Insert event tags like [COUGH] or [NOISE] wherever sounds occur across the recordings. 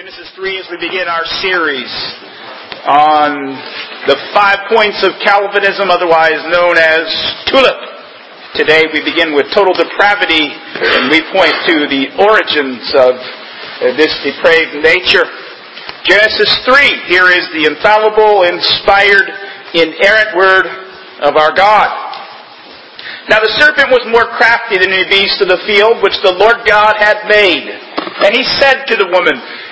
Genesis 3 as we begin our series on the five points of Calvinism, otherwise known as TULIP. Today we begin with total depravity and we point to the origins of uh, this depraved nature. Genesis 3, here is the infallible, inspired, inerrant word of our God. Now the serpent was more crafty than any beast of the field which the Lord God had made. And he said to the woman,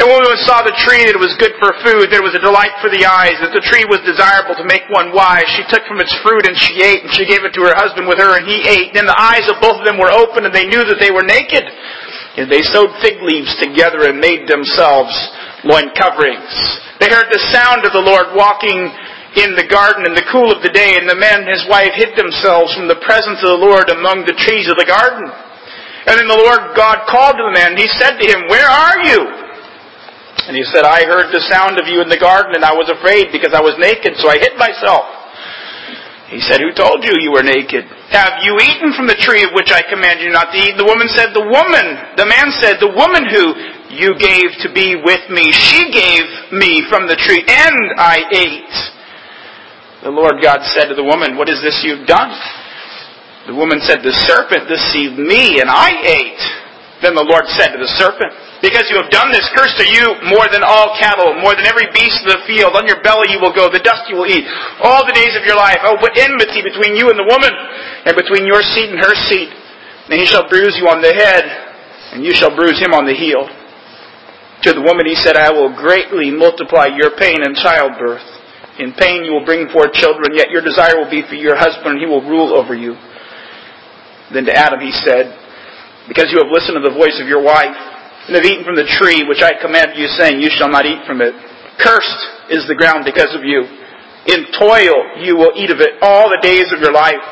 And when woman saw the tree that it was good for food, that it was a delight for the eyes, that the tree was desirable to make one wise, she took from its fruit and she ate, and she gave it to her husband with her, and he ate. Then the eyes of both of them were open, and they knew that they were naked. And they sewed fig leaves together and made themselves loin coverings. They heard the sound of the Lord walking in the garden in the cool of the day, and the man and his wife hid themselves from the presence of the Lord among the trees of the garden. And then the Lord God called to the man, and he said to him, Where are you? And he said, I heard the sound of you in the garden and I was afraid because I was naked, so I hid myself. He said, Who told you you were naked? Have you eaten from the tree of which I command you not to eat? The woman said, The woman, the man said, The woman who you gave to be with me, she gave me from the tree and I ate. The Lord God said to the woman, What is this you've done? The woman said, The serpent deceived me and I ate. Then the Lord said to the serpent, because you have done this, cursed are you more than all cattle, more than every beast of the field. On your belly you will go, the dust you will eat. All the days of your life, I will put enmity between you and the woman, and between your seed and her seed. And he shall bruise you on the head, and you shall bruise him on the heel. To the woman he said, I will greatly multiply your pain in childbirth. In pain you will bring forth children, yet your desire will be for your husband, and he will rule over you. Then to Adam he said, Because you have listened to the voice of your wife, and have eaten from the tree which I commanded you, saying, You shall not eat from it. Cursed is the ground because of you. In toil you will eat of it all the days of your life.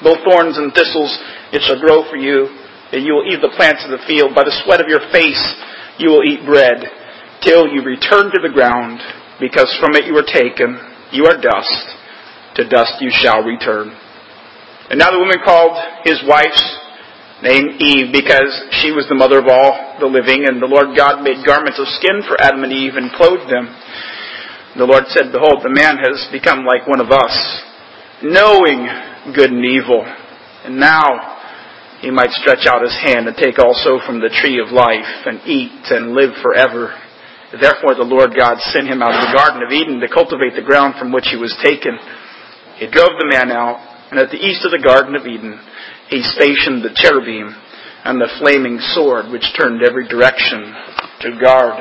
Both thorns and thistles it shall grow for you, and you will eat the plants of the field. By the sweat of your face you will eat bread, till you return to the ground, because from it you were taken. You are dust. To dust you shall return. And now the woman called his wife's named Eve because she was the mother of all the living, and the Lord God made garments of skin for Adam and Eve and clothed them. The Lord said, Behold, the man has become like one of us, knowing good and evil. And now he might stretch out his hand and take also from the tree of life and eat and live forever. Therefore the Lord God sent him out of the Garden of Eden to cultivate the ground from which he was taken. He drove the man out, and at the east of the Garden of Eden, he stationed the cherubim and the flaming sword which turned every direction to guard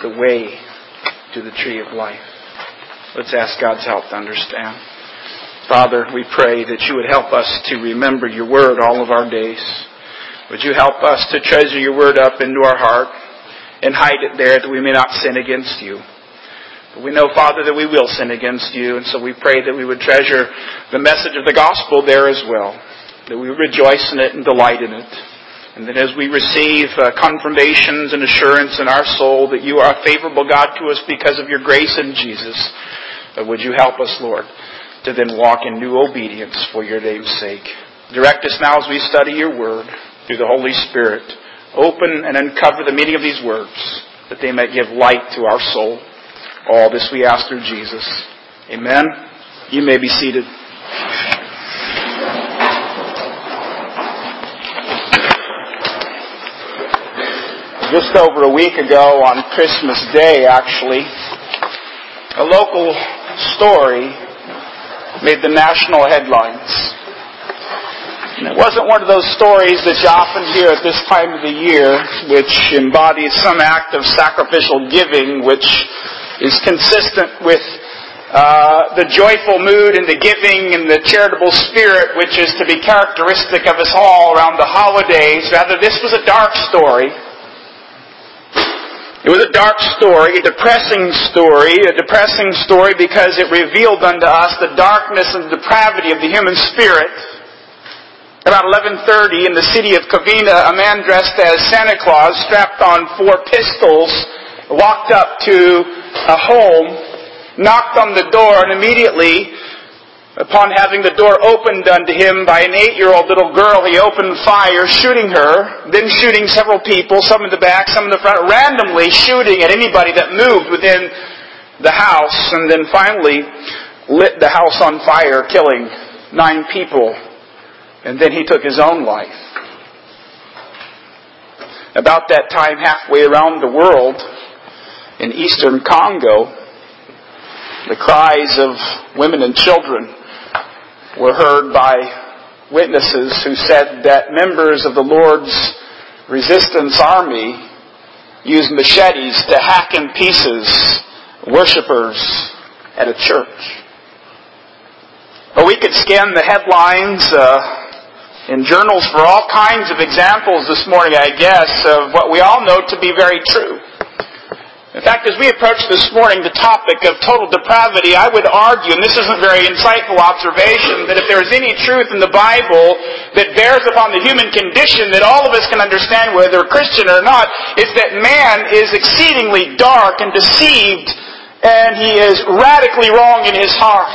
the way to the tree of life. Let's ask God's help to understand. Father, we pray that you would help us to remember your word all of our days. Would you help us to treasure your word up into our heart and hide it there that we may not sin against you? But we know, Father, that we will sin against you, and so we pray that we would treasure the message of the gospel there as well that we rejoice in it and delight in it. And that as we receive uh, confirmations and assurance in our soul that you are a favorable God to us because of your grace in Jesus, uh, would you help us, Lord, to then walk in new obedience for your name's sake. Direct us now as we study your word through the Holy Spirit. Open and uncover the meaning of these words that they may give light to our soul. All this we ask through Jesus. Amen. You may be seated. Just over a week ago on Christmas Day, actually, a local story made the national headlines. And it wasn't one of those stories that you often hear at this time of the year, which embodies some act of sacrificial giving, which is consistent with uh, the joyful mood and the giving and the charitable spirit, which is to be characteristic of us all around the holidays. Rather, this was a dark story It was a dark story, a depressing story, a depressing story because it revealed unto us the darkness and the depravity of the human spirit. About 11.30 in the city of Covina, a man dressed as Santa Claus, strapped on four pistols, walked up to a home, knocked on the door, and immediately Upon having the door opened unto him by an eight-year-old little girl, he opened fire, shooting her, then shooting several people, some in the back, some in the front, randomly shooting at anybody that moved within the house, and then finally lit the house on fire, killing nine people, and then he took his own life. About that time, halfway around the world, in eastern Congo, the cries of women and children were heard by witnesses who said that members of the Lord's resistance army used machetes to hack in pieces worshippers at a church. But we could scan the headlines uh, in journals for all kinds of examples this morning, I guess, of what we all know to be very true. In fact, as we approach this morning the topic of total depravity, I would argue, and this isn't a very insightful observation, that if there is any truth in the Bible that bears upon the human condition that all of us can understand whether Christian or not, it's that man is exceedingly dark and deceived, and he is radically wrong in his heart.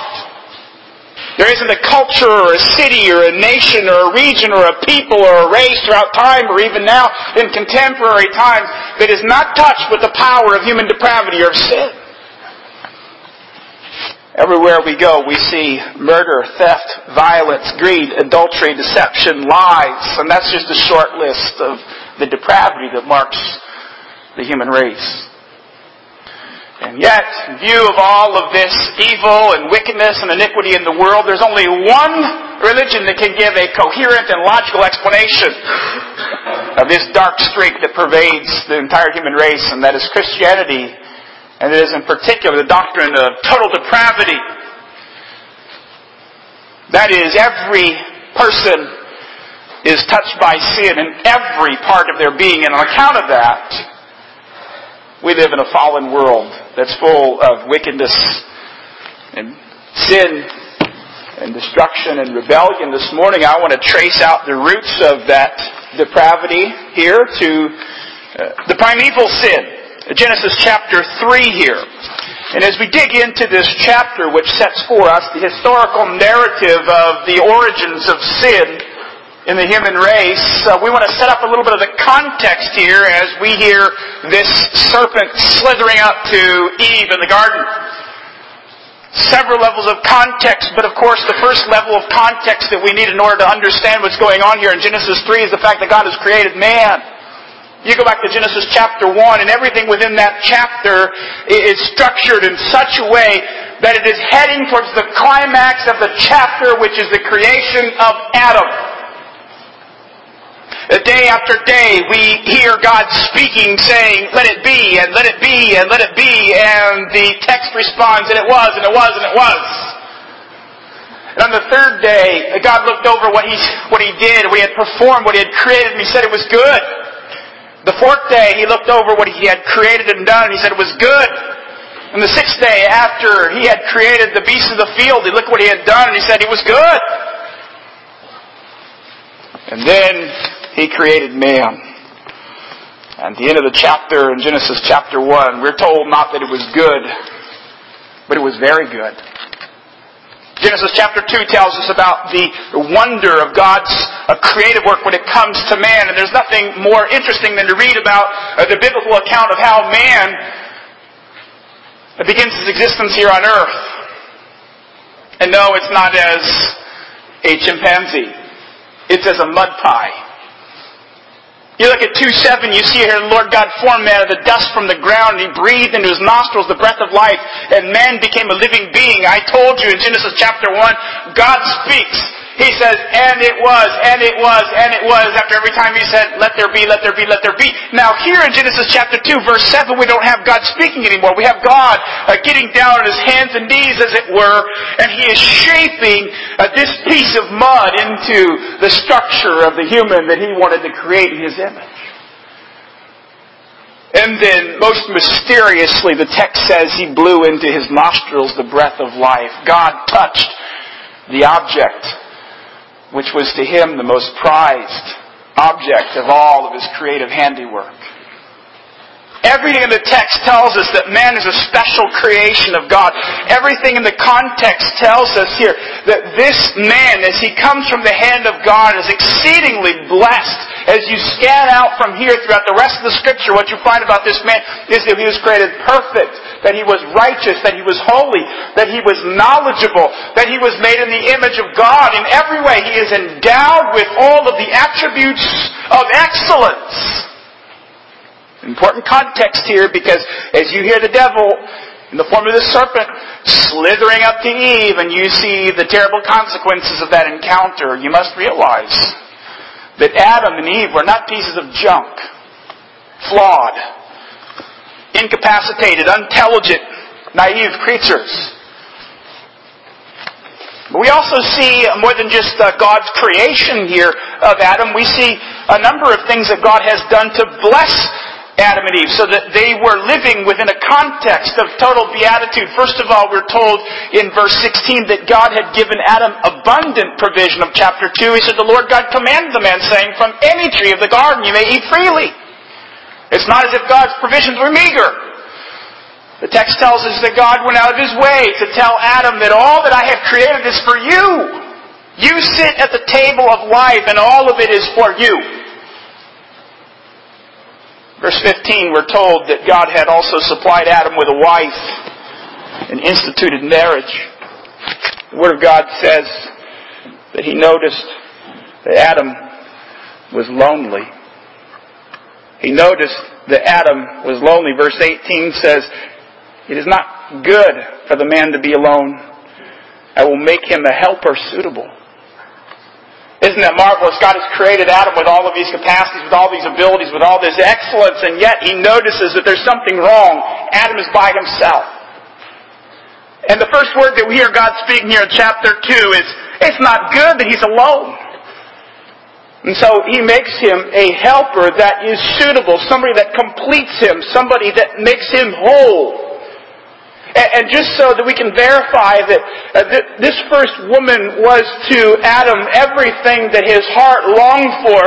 There isn't a culture or a city or a nation or a region or a people or a race throughout time or even now in contemporary times that is not touched with the power of human depravity or of sin. Everywhere we go, we see murder, theft, violence, greed, adultery, deception, lies, and that's just a short list of the depravity that marks the human race. And yet, in view of all of this evil and wickedness and iniquity in the world, there's only one religion that can give a coherent and logical explanation of this dark streak that pervades the entire human race, and that is Christianity, and it is in particular the doctrine of total depravity. That is, every person is touched by sin in every part of their being, and on account of that, we live in a fallen world that's full of wickedness and sin and destruction and rebellion. This morning I want to trace out the roots of that depravity here to uh, the primeval sin. Genesis chapter 3 here. And as we dig into this chapter, which sets for us the historical narrative of the origins of sin, in the human race, uh, we want to set up a little bit of the context here as we hear this serpent slithering up to Eve in the garden. Several levels of context, but of course the first level of context that we need in order to understand what's going on here in Genesis 3 is the fact that God has created man. You go back to Genesis chapter 1 and everything within that chapter is structured in such a way that it is heading towards the climax of the chapter which is the creation of Adam. Day after day, we hear God speaking, saying, let it be, and let it be, and let it be, and the text responds, and it was, and it was, and it was. And on the third day, God looked over what he, what he did, what he had performed, what he had created, and he said it was good. The fourth day, he looked over what he had created and done, and he said it was good. And the sixth day, after he had created the beasts of the field, he looked what he had done, and he said it was good. And then he created man. At the end of the chapter in Genesis chapter 1, we're told not that it was good, but it was very good. Genesis chapter 2 tells us about the wonder of God's uh, creative work when it comes to man. And there's nothing more interesting than to read about uh, the biblical account of how man begins his existence here on earth. And no, it's not as a chimpanzee. It's as a mud pie. You look at 2.7, you see here, the Lord God formed man of the dust from the ground, and he breathed into his nostrils the breath of life, and man became a living being. I told you in Genesis chapter 1, God speaks. He says, and it was, and it was, and it was, after every time he said, let there be, let there be, let there be. Now here in Genesis chapter 2, verse 7, we don't have God speaking anymore. We have God uh, getting down on his hands and knees, as it were, and he is shaping uh, this piece of mud into the structure of the human that he wanted to create in his image. And then, most mysteriously, the text says he blew into his nostrils the breath of life. God touched the object, which was to him the most prized object of all of his creative handiwork. Everything in the text tells us that man is a special creation of God. Everything in the context tells us here that this man, as he comes from the hand of God, is exceedingly blessed. As you scan out from here throughout the rest of the scripture, what you find about this man is that he was created perfect, that he was righteous, that he was holy, that he was knowledgeable, that he was made in the image of God. In every way, he is endowed with all of the attributes of excellence. Important context here because as you hear the devil in the form of the serpent slithering up to Eve and you see the terrible consequences of that encounter, you must realize that Adam and Eve were not pieces of junk, flawed, incapacitated, unintelligent, naive creatures. But we also see more than just uh, God's creation here of Adam. We see a number of things that God has done to bless Adam and Eve, so that they were living within a context of total beatitude. First of all, we're told in verse 16 that God had given Adam abundant provision of chapter 2. He said, The Lord God commanded the man, saying, From any tree of the garden you may eat freely. It's not as if God's provisions were meager. The text tells us that God went out of his way to tell Adam that all that I have created is for you. You sit at the table of life and all of it is for you. Verse 15, we're told that God had also supplied Adam with a wife and instituted marriage. The Word of God says that he noticed that Adam was lonely. He noticed that Adam was lonely. Verse 18 says, It is not good for the man to be alone. I will make him a helper suitable. Isn't that marvelous? God has created Adam with all of these capacities, with all these abilities, with all this excellence, and yet he notices that there's something wrong. Adam is by himself. And the first word that we hear God speaking here in chapter 2 is, it's not good that he's alone. And so he makes him a helper that is suitable, somebody that completes him, somebody that makes him whole. And just so that we can verify that uh, this first woman was to Adam everything that his heart longed for,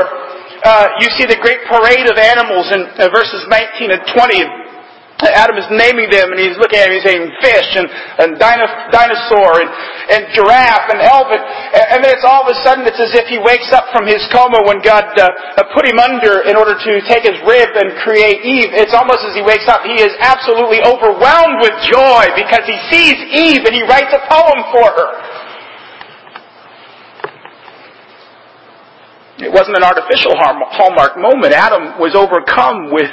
uh, you see the great parade of animals in uh, verses 19 and 20 Adam is naming them and he's looking at them, he's saying fish and, and dinosaur and, and giraffe and elephant. And then it's all of a sudden it's as if he wakes up from his coma when God uh, uh, put him under in order to take his rib and create Eve. It's almost as he wakes up, he is absolutely overwhelmed with joy because he sees Eve and he writes a poem for her. It wasn't an artificial hallmark moment. Adam was overcome with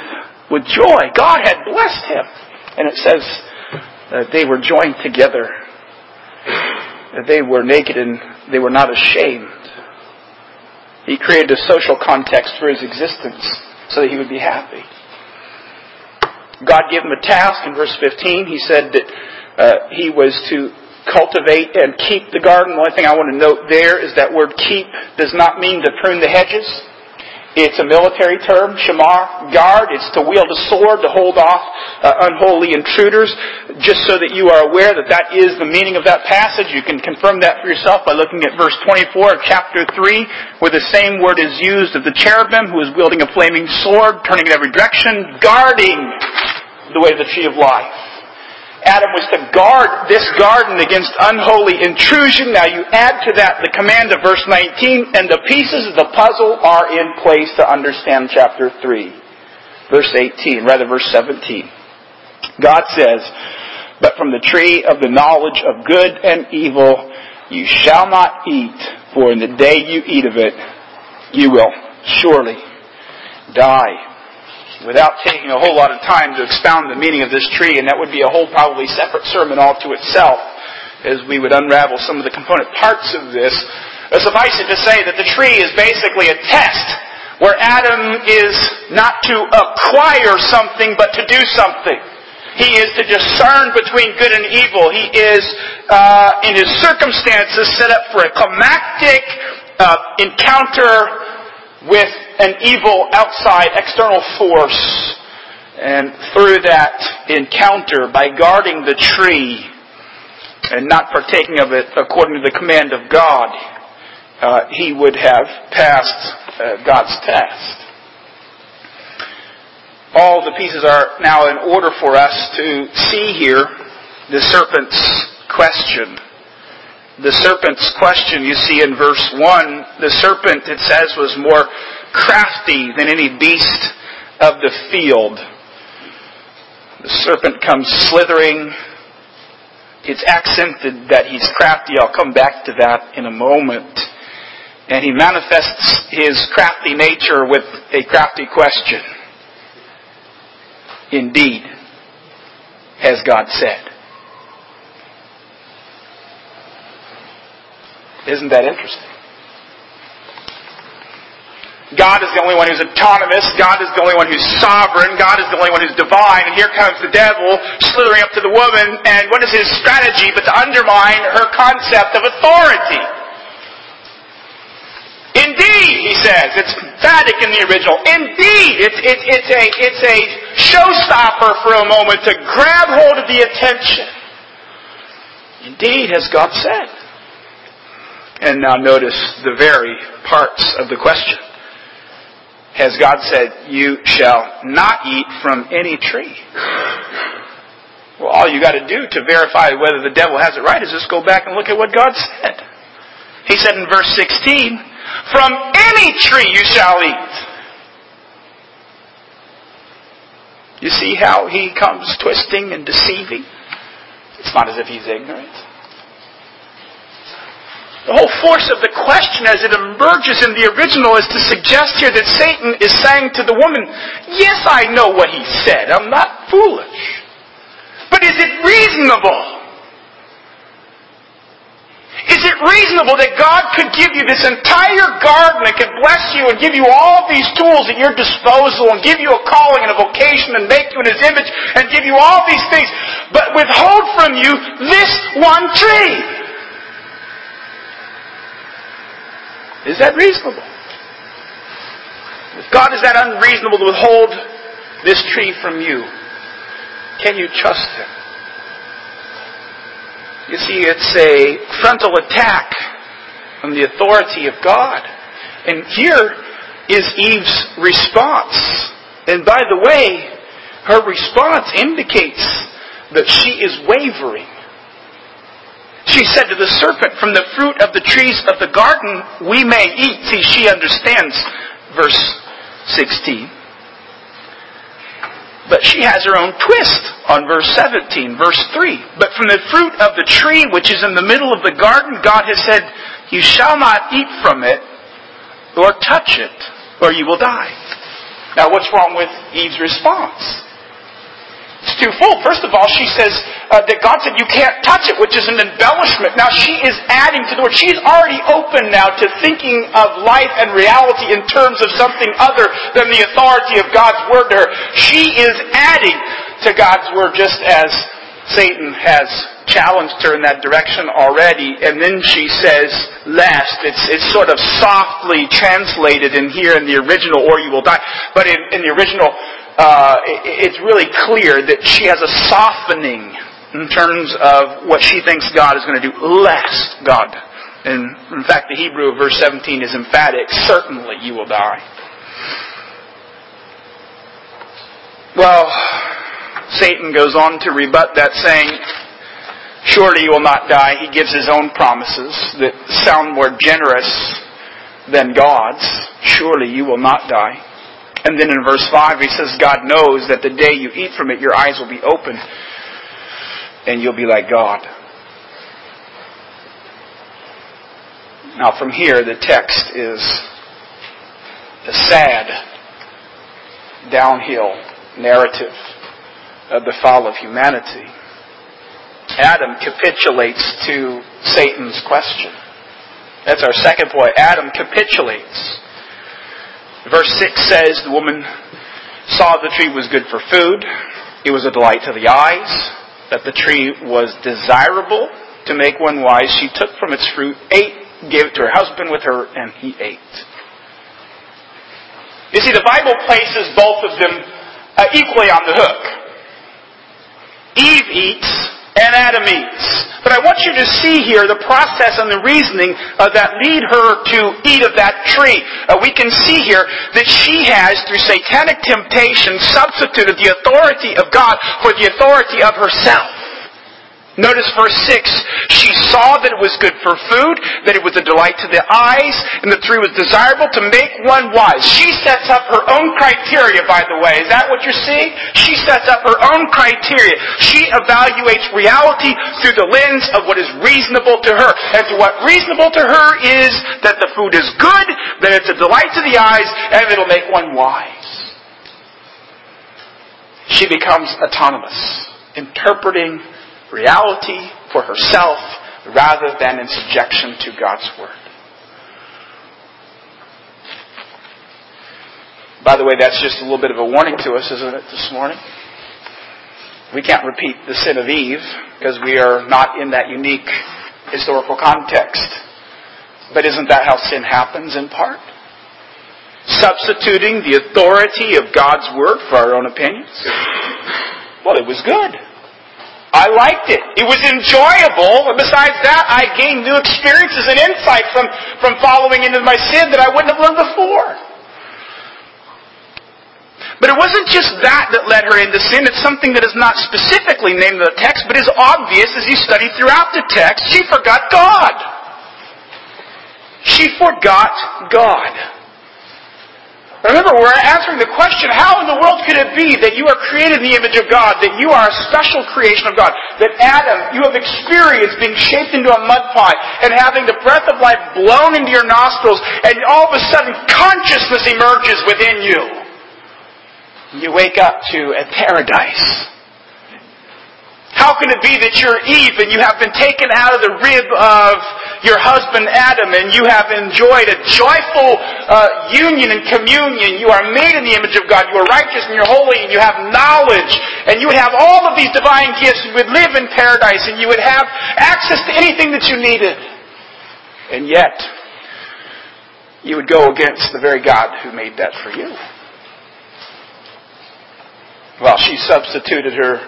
with joy. God had blessed him. And it says that they were joined together. That they were naked and they were not ashamed. He created a social context for his existence so that he would be happy. God gave him a task in verse 15. He said that uh, he was to cultivate and keep the garden. The only thing I want to note there is that word keep does not mean to prune the hedges. It's a military term, shamar, guard. It's to wield a sword to hold off uh, unholy intruders. Just so that you are aware that that is the meaning of that passage, you can confirm that for yourself by looking at verse 24 of chapter 3, where the same word is used of the cherubim who is wielding a flaming sword, turning in every direction, guarding the way of the tree of life. Adam was to guard this garden against unholy intrusion. Now you add to that the command of verse 19, and the pieces of the puzzle are in place to understand chapter 3. Verse 18, rather verse 17. God says, But from the tree of the knowledge of good and evil you shall not eat, for in the day you eat of it, you will surely die without taking a whole lot of time to expound the meaning of this tree, and that would be a whole probably separate sermon all to itself as we would unravel some of the component parts of this. But suffice it to say that the tree is basically a test where Adam is not to acquire something but to do something. He is to discern between good and evil. He is, uh, in his circumstances, set up for a climactic uh, encounter with an evil outside external force. And through that encounter, by guarding the tree and not partaking of it according to the command of God, uh, he would have passed uh, God's test. All the pieces are now in order for us to see here the serpent's question. The serpent's question you see in verse 1, the serpent, it says, was more crafty than any beast of the field. The serpent comes slithering. It's accented that he's crafty. I'll come back to that in a moment. And he manifests his crafty nature with a crafty question. Indeed, has God said. Isn't that interesting? God is the only one who's autonomous. God is the only one who's sovereign. God is the only one who's divine. And here comes the devil slithering up to the woman. And what is his strategy but to undermine her concept of authority? Indeed, he says, it's emphatic in the original. Indeed, it's, it's, it's, a, it's a showstopper for a moment to grab hold of the attention. Indeed, has God said. And now notice the very parts of the question. Has God said, you shall not eat from any tree? Well, all you got to do to verify whether the devil has it right is just go back and look at what God said. He said in verse 16, from any tree you shall eat. You see how he comes twisting and deceiving? It's not as if he's ignorant. The whole force of the question as it emerges in the original is to suggest here that Satan is saying to the woman, yes, I know what he said. I'm not foolish. But is it reasonable? Is it reasonable that God could give you this entire garden and could bless you and give you all these tools at your disposal and give you a calling and a vocation and make you in His image and give you all these things, but withhold from you this one tree? Is that reasonable? If God is that unreasonable to withhold this tree from you, can you trust Him? You see, it's a frontal attack on the authority of God. And here is Eve's response. And by the way, her response indicates that she is wavering. She said to the serpent, From the fruit of the trees of the garden we may eat. See, she understands verse 16. But she has her own twist on verse 17, verse 3. But from the fruit of the tree which is in the middle of the garden, God has said, You shall not eat from it, or touch it, or you will die. Now, what's wrong with Eve's response? Twofold. First of all, she says uh, that God said you can't touch it, which is an embellishment. Now she is adding to the word. She's already open now to thinking of life and reality in terms of something other than the authority of God's word to her. She is adding to God's word just as Satan has challenged her in that direction already. And then she says, last, it's, it's sort of softly translated in here in the original, or you will die. But in, in the original, uh, it's really clear that she has a softening in terms of what she thinks God is going to do, lest God. And in fact, the Hebrew of verse 17 is emphatic. Certainly you will die. Well, Satan goes on to rebut that saying, surely you will not die. He gives his own promises that sound more generous than God's. Surely you will not die. And then in verse 5, he says, God knows that the day you eat from it, your eyes will be opened and you'll be like God. Now, from here, the text is a sad downhill narrative of the fall of humanity. Adam capitulates to Satan's question. That's our second point. Adam capitulates. Verse 6 says, The woman saw the tree was good for food. It was a delight to the eyes. That the tree was desirable to make one wise. She took from its fruit, ate, gave it to her husband with her, and he ate. You see, the Bible places both of them uh, equally on the hook. Eve eats eats. But I want you to see here the process and the reasoning uh, that lead her to eat of that tree. Uh, we can see here that she has, through satanic temptation, substituted the authority of God for the authority of herself. Notice verse 6. She saw that it was good for food, that it was a delight to the eyes, and the tree was desirable to make one wise. She sets up her own criteria, by the way. Is that what you're seeing? She sets up her own criteria. She evaluates reality through the lens of what is reasonable to her. And to what reasonable to her is that the food is good, that it's a delight to the eyes, and it'll make one wise. She becomes autonomous, interpreting reality for herself rather than in subjection to God's Word. By the way, that's just a little bit of a warning to us, isn't it, this morning? We can't repeat the sin of Eve because we are not in that unique historical context. But isn't that how sin happens in part? Substituting the authority of God's Word for our own opinions? Well, it was good. I liked it. It was enjoyable. And besides that, I gained new experiences and insight from, from following into my sin that I wouldn't have learned before. But it wasn't just that that led her into sin. It's something that is not specifically named in the text, but is obvious as you study throughout the text. She forgot God. She forgot God. Remember, we're answering the question, how in the world could it be that you are created in the image of God, that you are a special creation of God, that Adam, you have experienced being shaped into a mud pie and having the breath of life blown into your nostrils, and all of a sudden consciousness emerges within you. You wake up to a paradise how can it be that you're Eve and you have been taken out of the rib of your husband Adam and you have enjoyed a joyful uh, union and communion? You are made in the image of God. You are righteous and you're holy and you have knowledge and you would have all of these divine gifts. You would live in paradise and you would have access to anything that you needed. And yet, you would go against the very God who made that for you. Well, she substituted her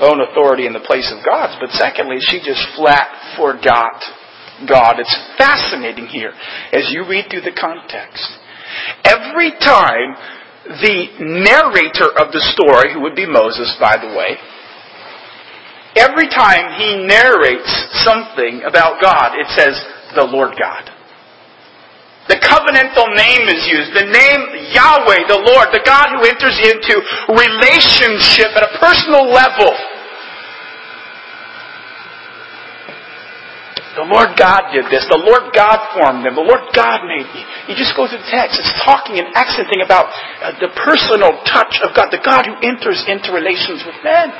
own authority in the place of God's, but secondly, she just flat forgot God. It's fascinating here as you read through the context. Every time the narrator of the story, who would be Moses, by the way, every time he narrates something about God, it says, the Lord God. The covenantal name is used. The name Yahweh, the Lord, the God who enters into relationship at a personal level The Lord God did this. The Lord God formed them. The Lord God made me. You just go through the text. It's talking and accenting about uh, the personal touch of God, the God who enters into relations with men.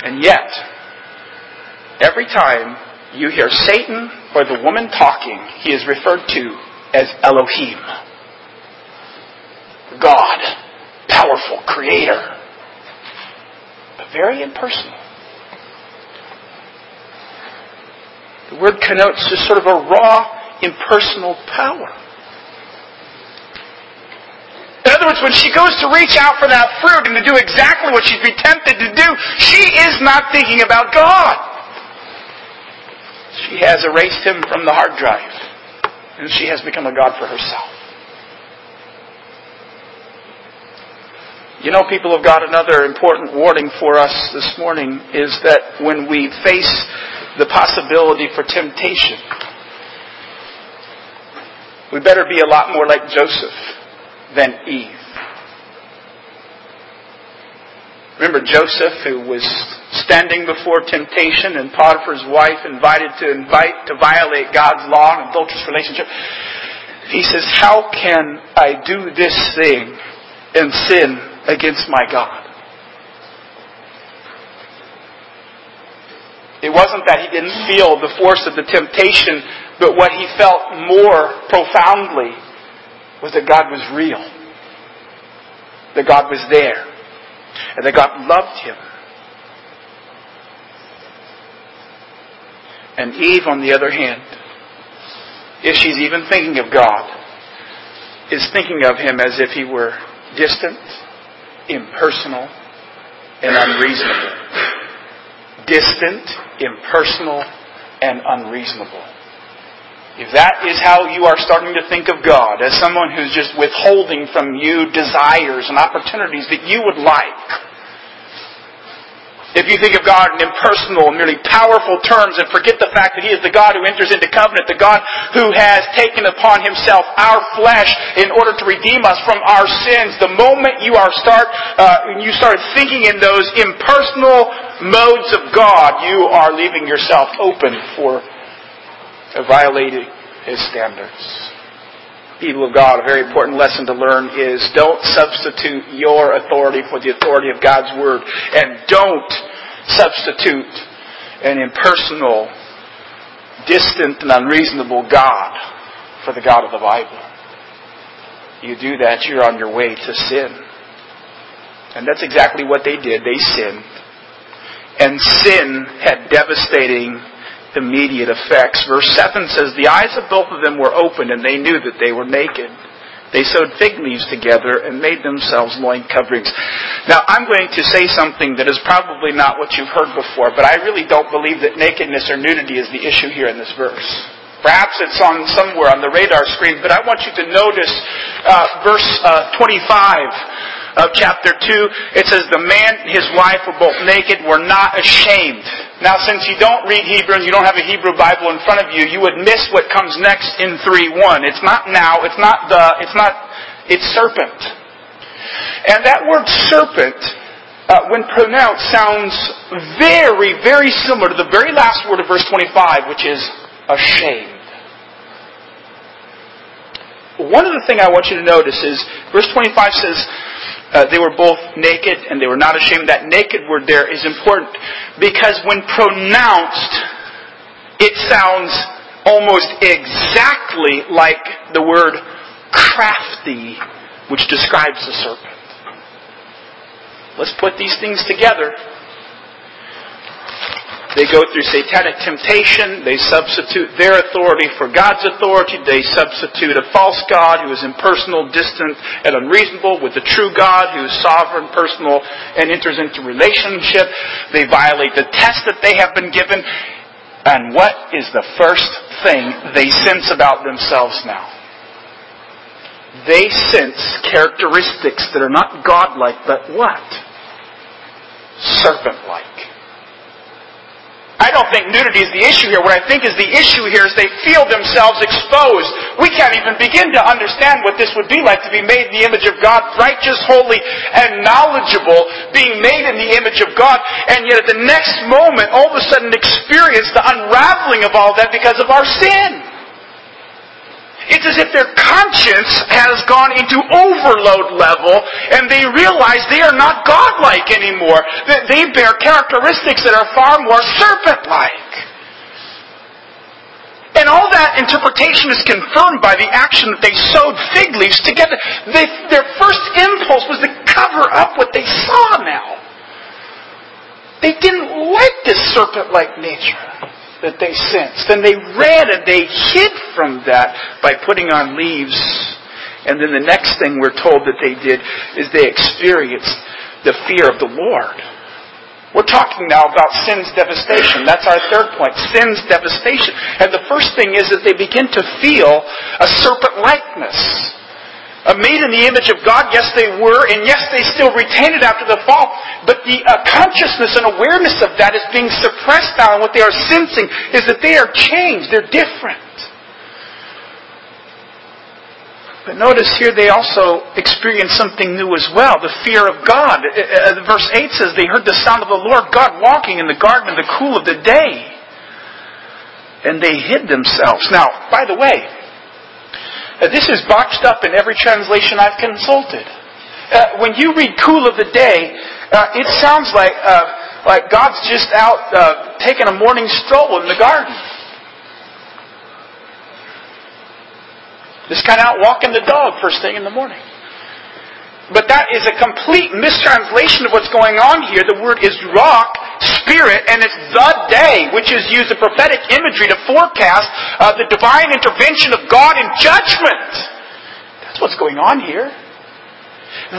And yet, every time you hear Satan or the woman talking, he is referred to as Elohim. God, powerful creator, but very impersonal. The word connotes just sort of a raw, impersonal power. In other words, when she goes to reach out for that fruit and to do exactly what she's been tempted to do, she is not thinking about God. She has erased him from the hard drive. And she has become a God for herself. You know, people of God, another important warning for us this morning is that when we face the possibility for temptation. We better be a lot more like Joseph than Eve. Remember Joseph who was standing before temptation and Potiphar's wife invited to invite to violate God's law and adulterous relationship. He says, How can I do this thing and sin against my God? It wasn't that he didn't feel the force of the temptation, but what he felt more profoundly was that God was real. That God was there. And that God loved him. And Eve, on the other hand, if she's even thinking of God, is thinking of him as if he were distant, impersonal, and unreasonable. Distant, impersonal, and unreasonable. If that is how you are starting to think of God, as someone who's just withholding from you desires and opportunities that you would like, if you think of God in impersonal, merely powerful terms and forget the fact that He is the God who enters into covenant, the God who has taken upon Himself our flesh in order to redeem us from our sins, the moment you are start, uh, you start thinking in those impersonal modes of God, you are leaving yourself open for violating His standards people of God, a very important lesson to learn is don't substitute your authority for the authority of God's Word. And don't substitute an impersonal, distant, and unreasonable God for the God of the Bible. You do that, you're on your way to sin. And that's exactly what they did. They sinned. And sin had devastating immediate effects. Verse 7 says, The eyes of both of them were opened, and they knew that they were naked. They sewed fig leaves together and made themselves loin coverings. Now, I'm going to say something that is probably not what you've heard before, but I really don't believe that nakedness or nudity is the issue here in this verse. Perhaps it's on somewhere on the radar screen, but I want you to notice uh, verse uh, 25 of chapter 2, it says, The man and his wife were both naked, were not ashamed. Now, since you don't read Hebrew and you don't have a Hebrew Bible in front of you, you would miss what comes next in 3.1. It's not now, it's not the, it's not, it's serpent. And that word serpent, uh, when pronounced, sounds very, very similar to the very last word of verse 25, which is ashamed. One of the things I want you to notice is verse 25 says, uh, they were both naked and they were not ashamed. That naked word there is important because when pronounced, it sounds almost exactly like the word crafty, which describes the serpent. Let's put these things together. They go through satanic temptation. They substitute their authority for God's authority. They substitute a false God who is impersonal, distant, and unreasonable with the true God who is sovereign, personal, and enters into relationship. They violate the test that they have been given. And what is the first thing they sense about themselves now? They sense characteristics that are not godlike, but what? Serpent like. I don't think nudity is the issue here. What I think is the issue here is they feel themselves exposed. We can't even begin to understand what this would be like to be made in the image of God, righteous, holy, and knowledgeable, being made in the image of God, and yet at the next moment, all of a sudden experience the unraveling of all that because of our sin. It's as if their conscience has gone into overload level and they realize they are not godlike anymore. That they bear characteristics that are far more serpent-like. And all that interpretation is confirmed by the action that they sewed fig leaves together. They, their first impulse was to cover up what they saw now. They didn't like this serpent-like nature that they sensed. And they ran and they hid from that by putting on leaves. And then the next thing we're told that they did is they experienced the fear of the Lord. We're talking now about sin's devastation. That's our third point. Sin's devastation. And the first thing is that they begin to feel a serpent likeness. Made in the image of God, yes, they were, and yes, they still retain it after the fall. But the uh, consciousness and awareness of that is being suppressed now, and what they are sensing is that they are changed, they're different. But notice here they also experience something new as well the fear of God. Uh, uh, verse 8 says they heard the sound of the Lord God walking in the garden in the cool of the day. And they hid themselves. Now, by the way, this is boxed up in every translation I've consulted. Uh, when you read cool of the day, uh, it sounds like, uh, like God's just out uh, taking a morning stroll in the garden. Just kind of out walking the dog first thing in the morning. But that is a complete mistranslation of what's going on here. The word is ruach, spirit, and it's the day, which is used a prophetic imagery to forecast uh, the divine intervention of God in judgment. That's what's going on here.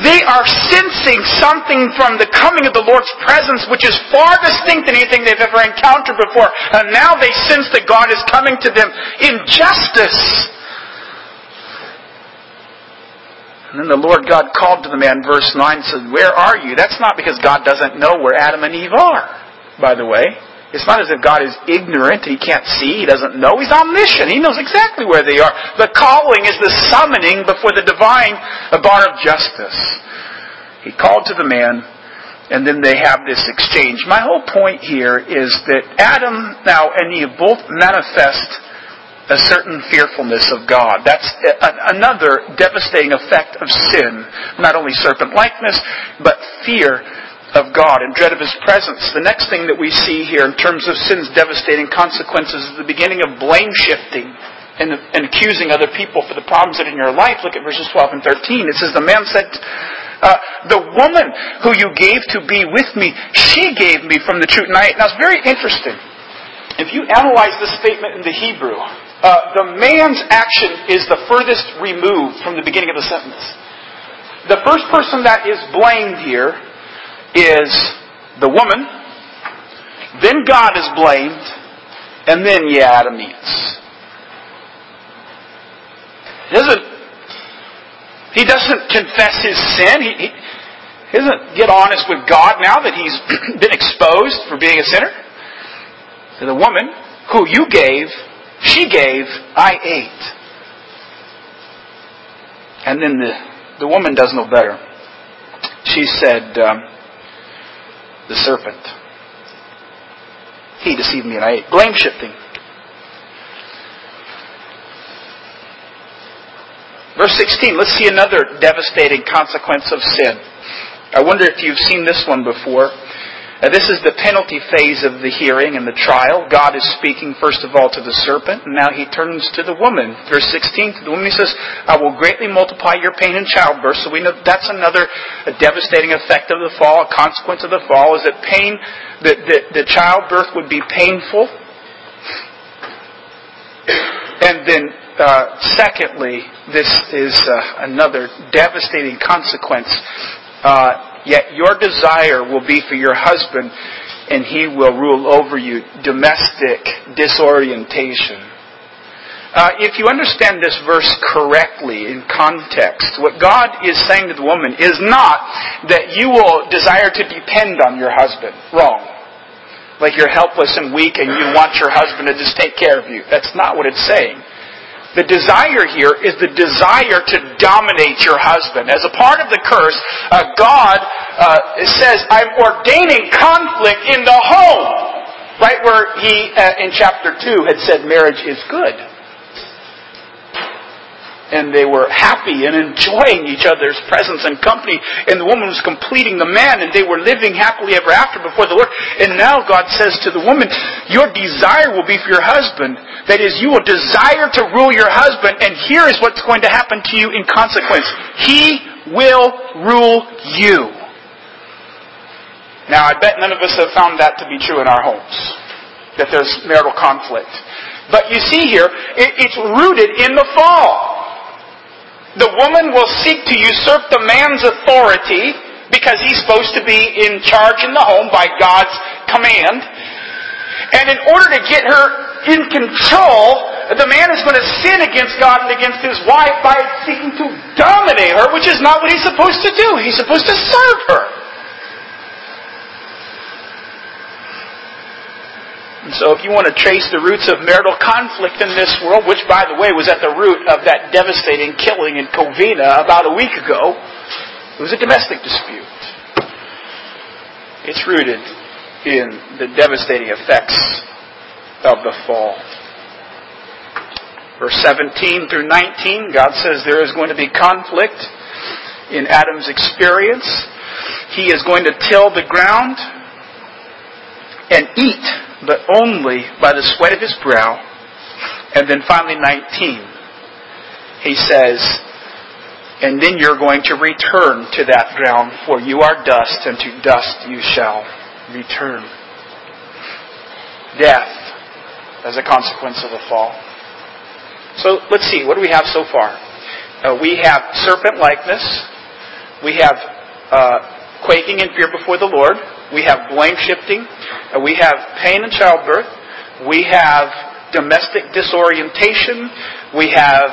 They are sensing something from the coming of the Lord's presence which is far distinct than anything they've ever encountered before. And now they sense that God is coming to them in justice. And then the Lord God called to the man, verse 9, said, Where are you? That's not because God doesn't know where Adam and Eve are, by the way. It's not as if God is ignorant, He can't see, He doesn't know. He's omniscient. He knows exactly where they are. The calling is the summoning before the divine bar of justice. He called to the man, and then they have this exchange. My whole point here is that Adam now and Eve both manifest a certain fearfulness of God. That's another devastating effect of sin. Not only serpent likeness, but fear of God and dread of His presence. The next thing that we see here in terms of sin's devastating consequences is the beginning of blame shifting and, and accusing other people for the problems that are in your life. Look at verses 12 and 13. It says, The man said, uh, The woman who you gave to be with me, she gave me from the truth. Now, now it's very interesting. If you analyze this statement in the Hebrew, uh, the man's action is the furthest removed from the beginning of the sentence. The first person that is blamed here is the woman, then God is blamed, and then, yeah, Adam eats. He doesn't, he doesn't confess his sin. He, he, he doesn't get honest with God now that he's [CLEARS THROAT] been exposed for being a sinner. To the woman, who you gave, she gave, I ate. And then the, the woman does no better. She said, um, the serpent. He deceived me and I ate. Blame shifting. Verse 16, let's see another devastating consequence of sin. I wonder if you've seen this one before. Now, this is the penalty phase of the hearing and the trial. God is speaking first of all to the serpent, and now he turns to the woman. Verse 16, to the woman he says, I will greatly multiply your pain in childbirth. So we know that's another devastating effect of the fall, a consequence of the fall, is that pain, that, that childbirth would be painful. And then, uh, secondly, this is uh, another devastating consequence. Uh, Yet your desire will be for your husband, and he will rule over you. Domestic disorientation. Uh, if you understand this verse correctly in context, what God is saying to the woman is not that you will desire to depend on your husband. Wrong. Like you're helpless and weak and you want your husband to just take care of you. That's not what it's saying. The desire here is the desire to dominate your husband. As a part of the curse, uh, God uh, says, I'm ordaining conflict in the home. Right where he, uh, in chapter 2, had said marriage is good and they were happy and enjoying each other's presence and company. And the woman was completing the man, and they were living happily ever after before the Lord. And now God says to the woman, Your desire will be for your husband. That is, you will desire to rule your husband, and here is what's going to happen to you in consequence. He will rule you. Now, I bet none of us have found that to be true in our homes, that there's marital conflict. But you see here, it's rooted in the fall the woman will seek to usurp the man's authority because he's supposed to be in charge in the home by God's command. And in order to get her in control, the man is going to sin against God and against his wife by seeking to dominate her, which is not what he's supposed to do. He's supposed to serve her. And so if you want to trace the roots of marital conflict in this world, which by the way was at the root of that devastating killing in Covina about a week ago, it was a domestic dispute. It's rooted in the devastating effects of the fall. Verse 17 through 19, God says there is going to be conflict in Adam's experience. He is going to till the ground and eat but only by the sweat of his brow. And then finally, 19, he says, and then you're going to return to that ground, for you are dust, and to dust you shall return. Death as a consequence of the fall. So let's see, what do we have so far? Uh, we have serpent likeness, we have uh, quaking in fear before the Lord. We have blame shifting. Uh, we have pain in childbirth. We have domestic disorientation. We have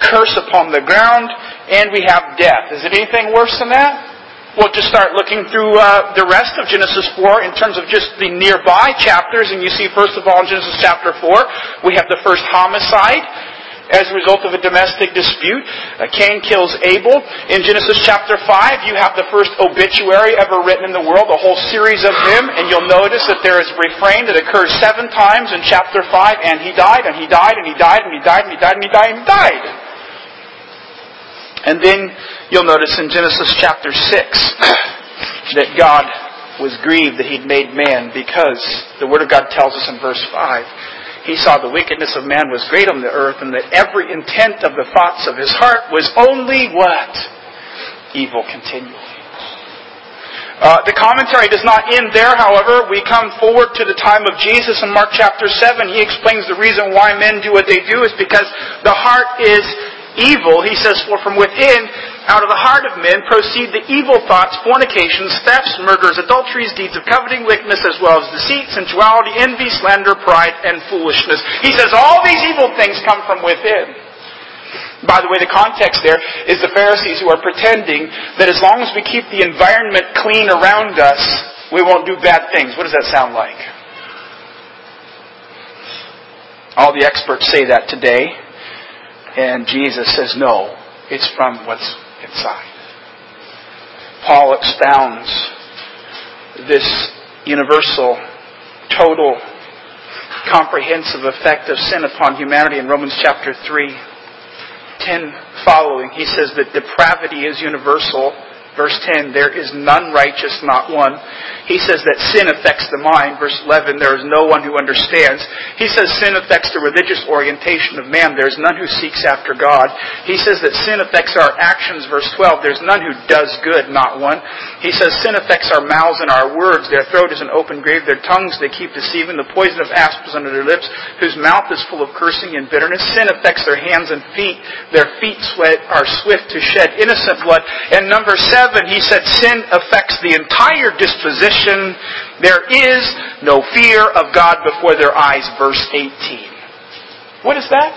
curse upon the ground. And we have death. Is it anything worse than that? We'll just start looking through uh, the rest of Genesis 4 in terms of just the nearby chapters. And you see, first of all, in Genesis chapter 4, we have the first homicide as a result of a domestic dispute. Uh, Cain kills Abel. In Genesis chapter 5, you have the first obituary ever written in the world, a whole series of him, and you'll notice that there is a refrain that occurs seven times in chapter 5, and he died, and he died, and he died, and he died, and he died, and he died, and he died. And then you'll notice in Genesis chapter 6 [CLEARS THROAT] that God was grieved that he'd made man because the Word of God tells us in verse 5 he saw the wickedness of man was great on the earth, and that every intent of the thoughts of his heart was only what? Evil continually. Uh, the commentary does not end there, however. We come forward to the time of Jesus in Mark chapter 7. He explains the reason why men do what they do is because the heart is evil. He says, For from within out of the heart of men proceed the evil thoughts, fornications, thefts, murders, adulteries, deeds of coveting, wickedness, as well as deceit, sensuality, envy, slander, pride, and foolishness. He says all these evil things come from within. By the way, the context there is the Pharisees who are pretending that as long as we keep the environment clean around us, we won't do bad things. What does that sound like? All the experts say that today, and Jesus says no. It's from what's inside. Paul expounds this universal, total, comprehensive effect of sin upon humanity in Romans chapter 3, 10 following. He says that depravity is universal Verse 10, there is none righteous, not one. He says that sin affects the mind. Verse 11, there is no one who understands. He says sin affects the religious orientation of man. There is none who seeks after God. He says that sin affects our actions. Verse 12, there's none who does good, not one. He says sin affects our mouths and our words. Their throat is an open grave. Their tongues they keep deceiving. The poison of asps under their lips, whose mouth is full of cursing and bitterness. Sin affects their hands and feet. Their feet sweat, are swift to shed innocent blood. And number seven, 7, he said sin affects the entire disposition. There is no fear of God before their eyes, verse 18. What is that?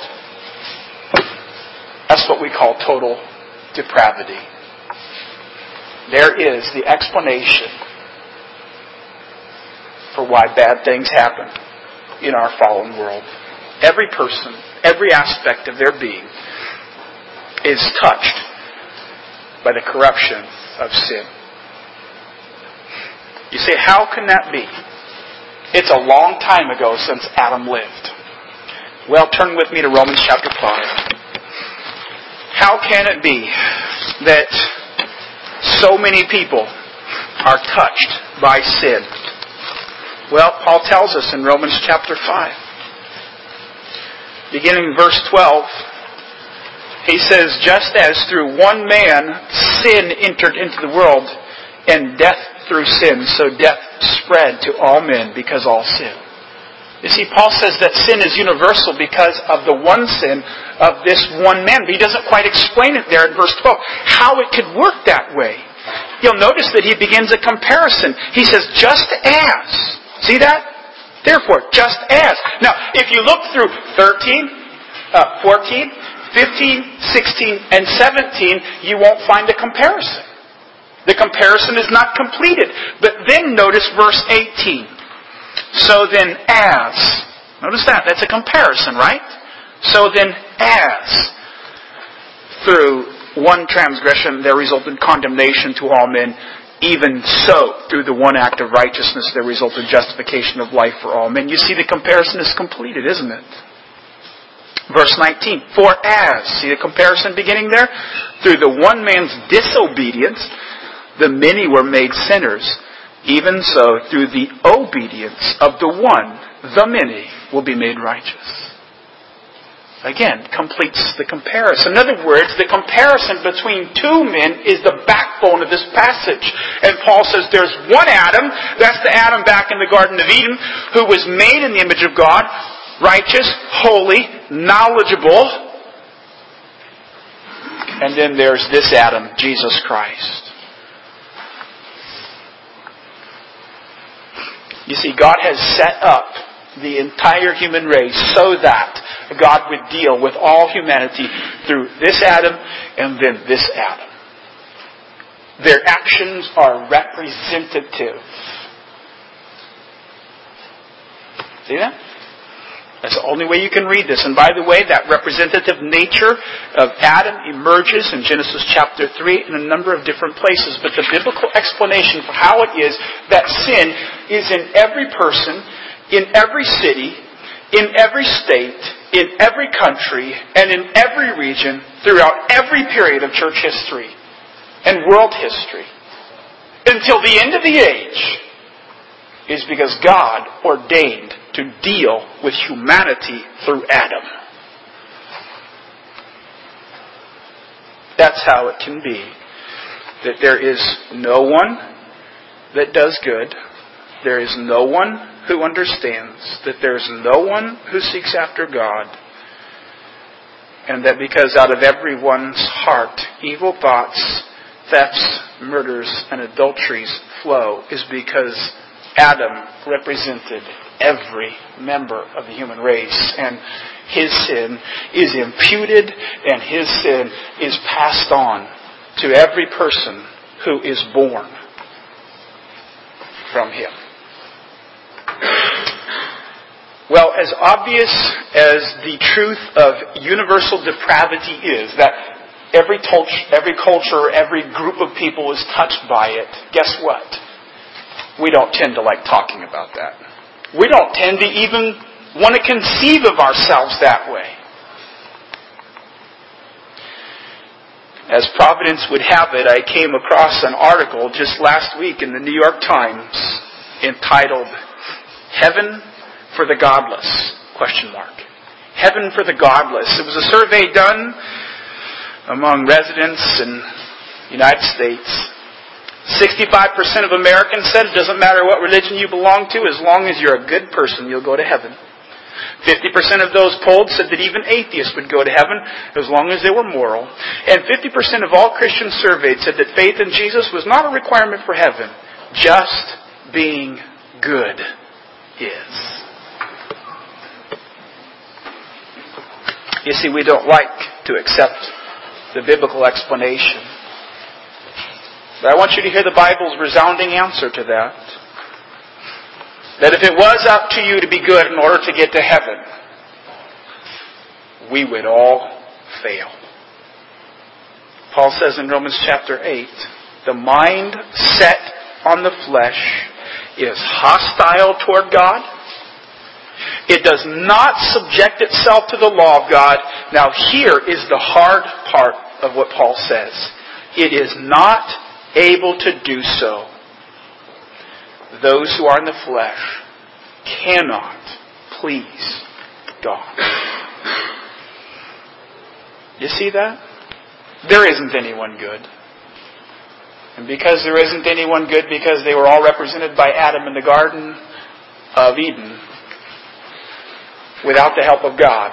That's what we call total depravity. There is the explanation for why bad things happen in our fallen world. Every person, every aspect of their being is touched by the corruption of sin. You say, how can that be? It's a long time ago since Adam lived. Well, turn with me to Romans chapter 5. How can it be that so many people are touched by sin? Well, Paul tells us in Romans chapter 5, beginning in verse 12, he says, just as through one man sin entered into the world, and death through sin, so death spread to all men because all sin. You see, Paul says that sin is universal because of the one sin of this one man. But he doesn't quite explain it there in verse 12, how it could work that way. You'll notice that he begins a comparison. He says, just as. See that? Therefore, just as. Now, if you look through 13, uh, 14, 15, 16, and 17, you won't find a comparison. The comparison is not completed. But then notice verse 18. So then as, notice that, that's a comparison, right? So then as, through one transgression there resulted condemnation to all men, even so, through the one act of righteousness there resulted justification of life for all men. You see, the comparison is completed, isn't it? Verse 19, for as, see the comparison beginning there? Through the one man's disobedience, the many were made sinners. Even so, through the obedience of the one, the many will be made righteous. Again, completes the comparison. In other words, the comparison between two men is the backbone of this passage. And Paul says there's one Adam, that's the Adam back in the Garden of Eden, who was made in the image of God, righteous, holy, knowledgeable. And then there's this Adam, Jesus Christ. You see, God has set up the entire human race so that God would deal with all humanity through this Adam and then this Adam. Their actions are representative. See that? That's the only way you can read this. And by the way, that representative nature of Adam emerges in Genesis chapter 3 in a number of different places. But the biblical explanation for how it is that sin is in every person, in every city, in every state, in every country, and in every region throughout every period of church history and world history until the end of the age is because God ordained to deal with humanity through Adam. That's how it can be. That there is no one that does good. There is no one who understands. That there is no one who seeks after God. And that because out of everyone's heart evil thoughts, thefts, murders, and adulteries flow is because Adam represented every member of the human race. And his sin is imputed and his sin is passed on to every person who is born from him. Well, as obvious as the truth of universal depravity is, that every, every culture, every group of people is touched by it, guess what? We don't tend to like talking about that. We don't tend to even want to conceive of ourselves that way. As Providence would have it, I came across an article just last week in the New York Times entitled Heaven for the Godless? Question mark. Heaven for the Godless. It was a survey done among residents in the United States 65% of Americans said it doesn't matter what religion you belong to, as long as you're a good person, you'll go to heaven. 50% of those polled said that even atheists would go to heaven as long as they were moral. And 50% of all Christians surveyed said that faith in Jesus was not a requirement for heaven. Just being good is. You see, we don't like to accept the biblical explanation but I want you to hear the Bible's resounding answer to that. That if it was up to you to be good in order to get to heaven, we would all fail. Paul says in Romans chapter 8, the mind set on the flesh is hostile toward God. It does not subject itself to the law of God. Now here is the hard part of what Paul says. It is not able to do so. Those who are in the flesh cannot please God. You see that? There isn't anyone good. And because there isn't anyone good, because they were all represented by Adam in the Garden of Eden, without the help of God,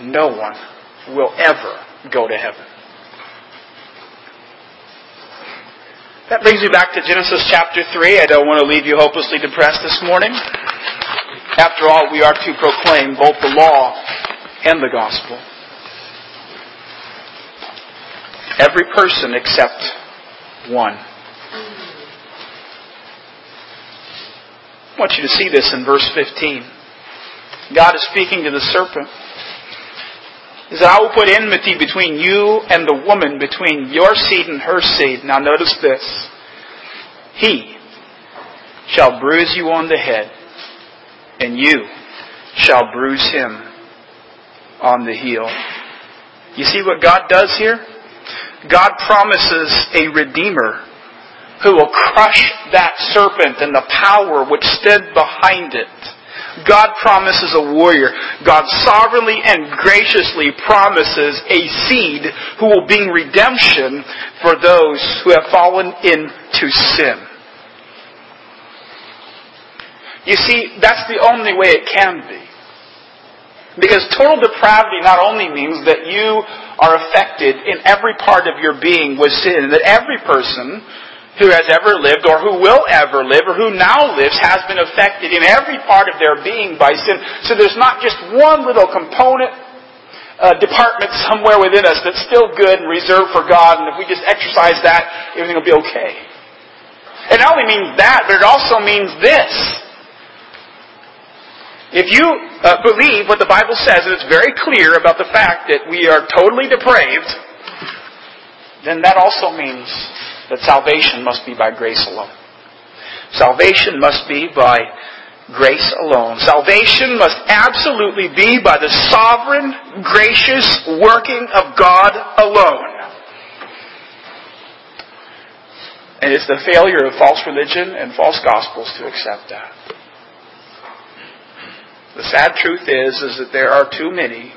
no one will ever go to heaven. That brings me back to Genesis chapter 3. I don't want to leave you hopelessly depressed this morning. After all, we are to proclaim both the law and the gospel. Every person except one. I want you to see this in verse 15. God is speaking to the serpent. He said, I will put enmity between you and the woman, between your seed and her seed. Now notice this. He shall bruise you on the head, and you shall bruise him on the heel. You see what God does here? God promises a redeemer who will crush that serpent and the power which stood behind it. God promises a warrior. God sovereignly and graciously promises a seed who will bring redemption for those who have fallen into sin. You see, that's the only way it can be. Because total depravity not only means that you are affected in every part of your being with sin, that every person who has ever lived or who will ever live or who now lives has been affected in every part of their being by sin. So there's not just one little component, uh, department somewhere within us that's still good and reserved for God, and if we just exercise that, everything will be okay. It not only means that, but it also means this. If you uh, believe what the Bible says, and it's very clear about the fact that we are totally depraved, then that also means that salvation must be by grace alone. Salvation must be by grace alone. Salvation must absolutely be by the sovereign, gracious working of God alone. And it's the failure of false religion and false gospels to accept that. The sad truth is, is that there are too many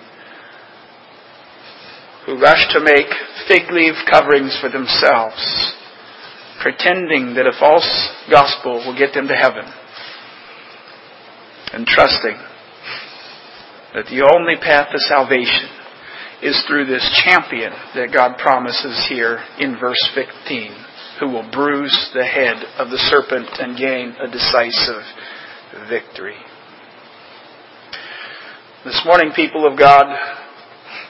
who rush to make fig leaf coverings for themselves pretending that a false gospel will get them to heaven, and trusting that the only path to salvation is through this champion that God promises here in verse 15, who will bruise the head of the serpent and gain a decisive victory. This morning, people of God,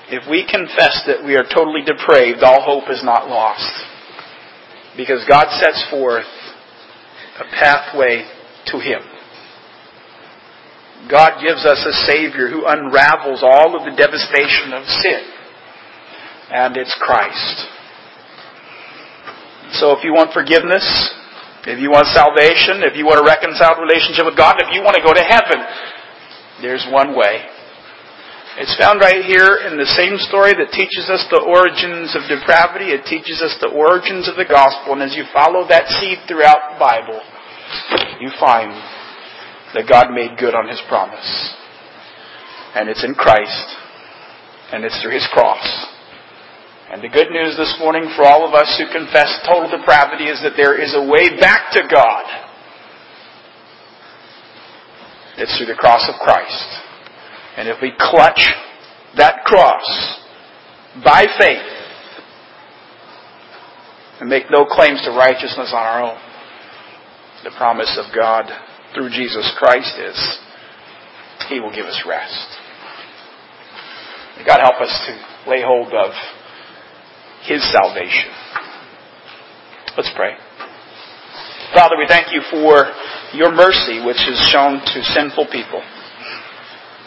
if we confess that we are totally depraved, all hope is not lost. Because God sets forth a pathway to Him. God gives us a Savior who unravels all of the devastation of sin. And it's Christ. So if you want forgiveness, if you want salvation, if you want a reconciled relationship with God, if you want to go to heaven, there's one way. It's found right here in the same story that teaches us the origins of depravity. It teaches us the origins of the gospel. And as you follow that seed throughout the Bible, you find that God made good on His promise. And it's in Christ. And it's through His cross. And the good news this morning for all of us who confess total depravity is that there is a way back to God. It's through the cross of Christ. And if we clutch that cross by faith and make no claims to righteousness on our own, the promise of God through Jesus Christ is He will give us rest. God help us to lay hold of His salvation. Let's pray. Father, we thank you for your mercy which is shown to sinful people.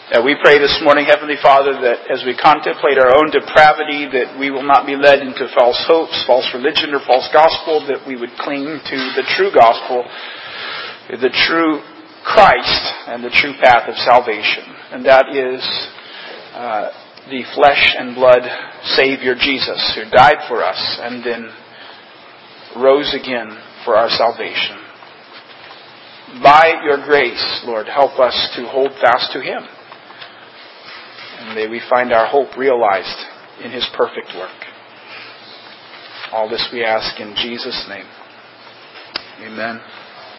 Uh, we pray this morning, Heavenly Father, that as we contemplate our own depravity, that we will not be led into false hopes, false religion, or false gospel, that we would cling to the true gospel, the true Christ, and the true path of salvation. And that is uh, the flesh and blood Savior Jesus, who died for us and then rose again for our salvation. By your grace, Lord, help us to hold fast to Him and may we find our hope realized in His perfect work. All this we ask in Jesus' name. Amen.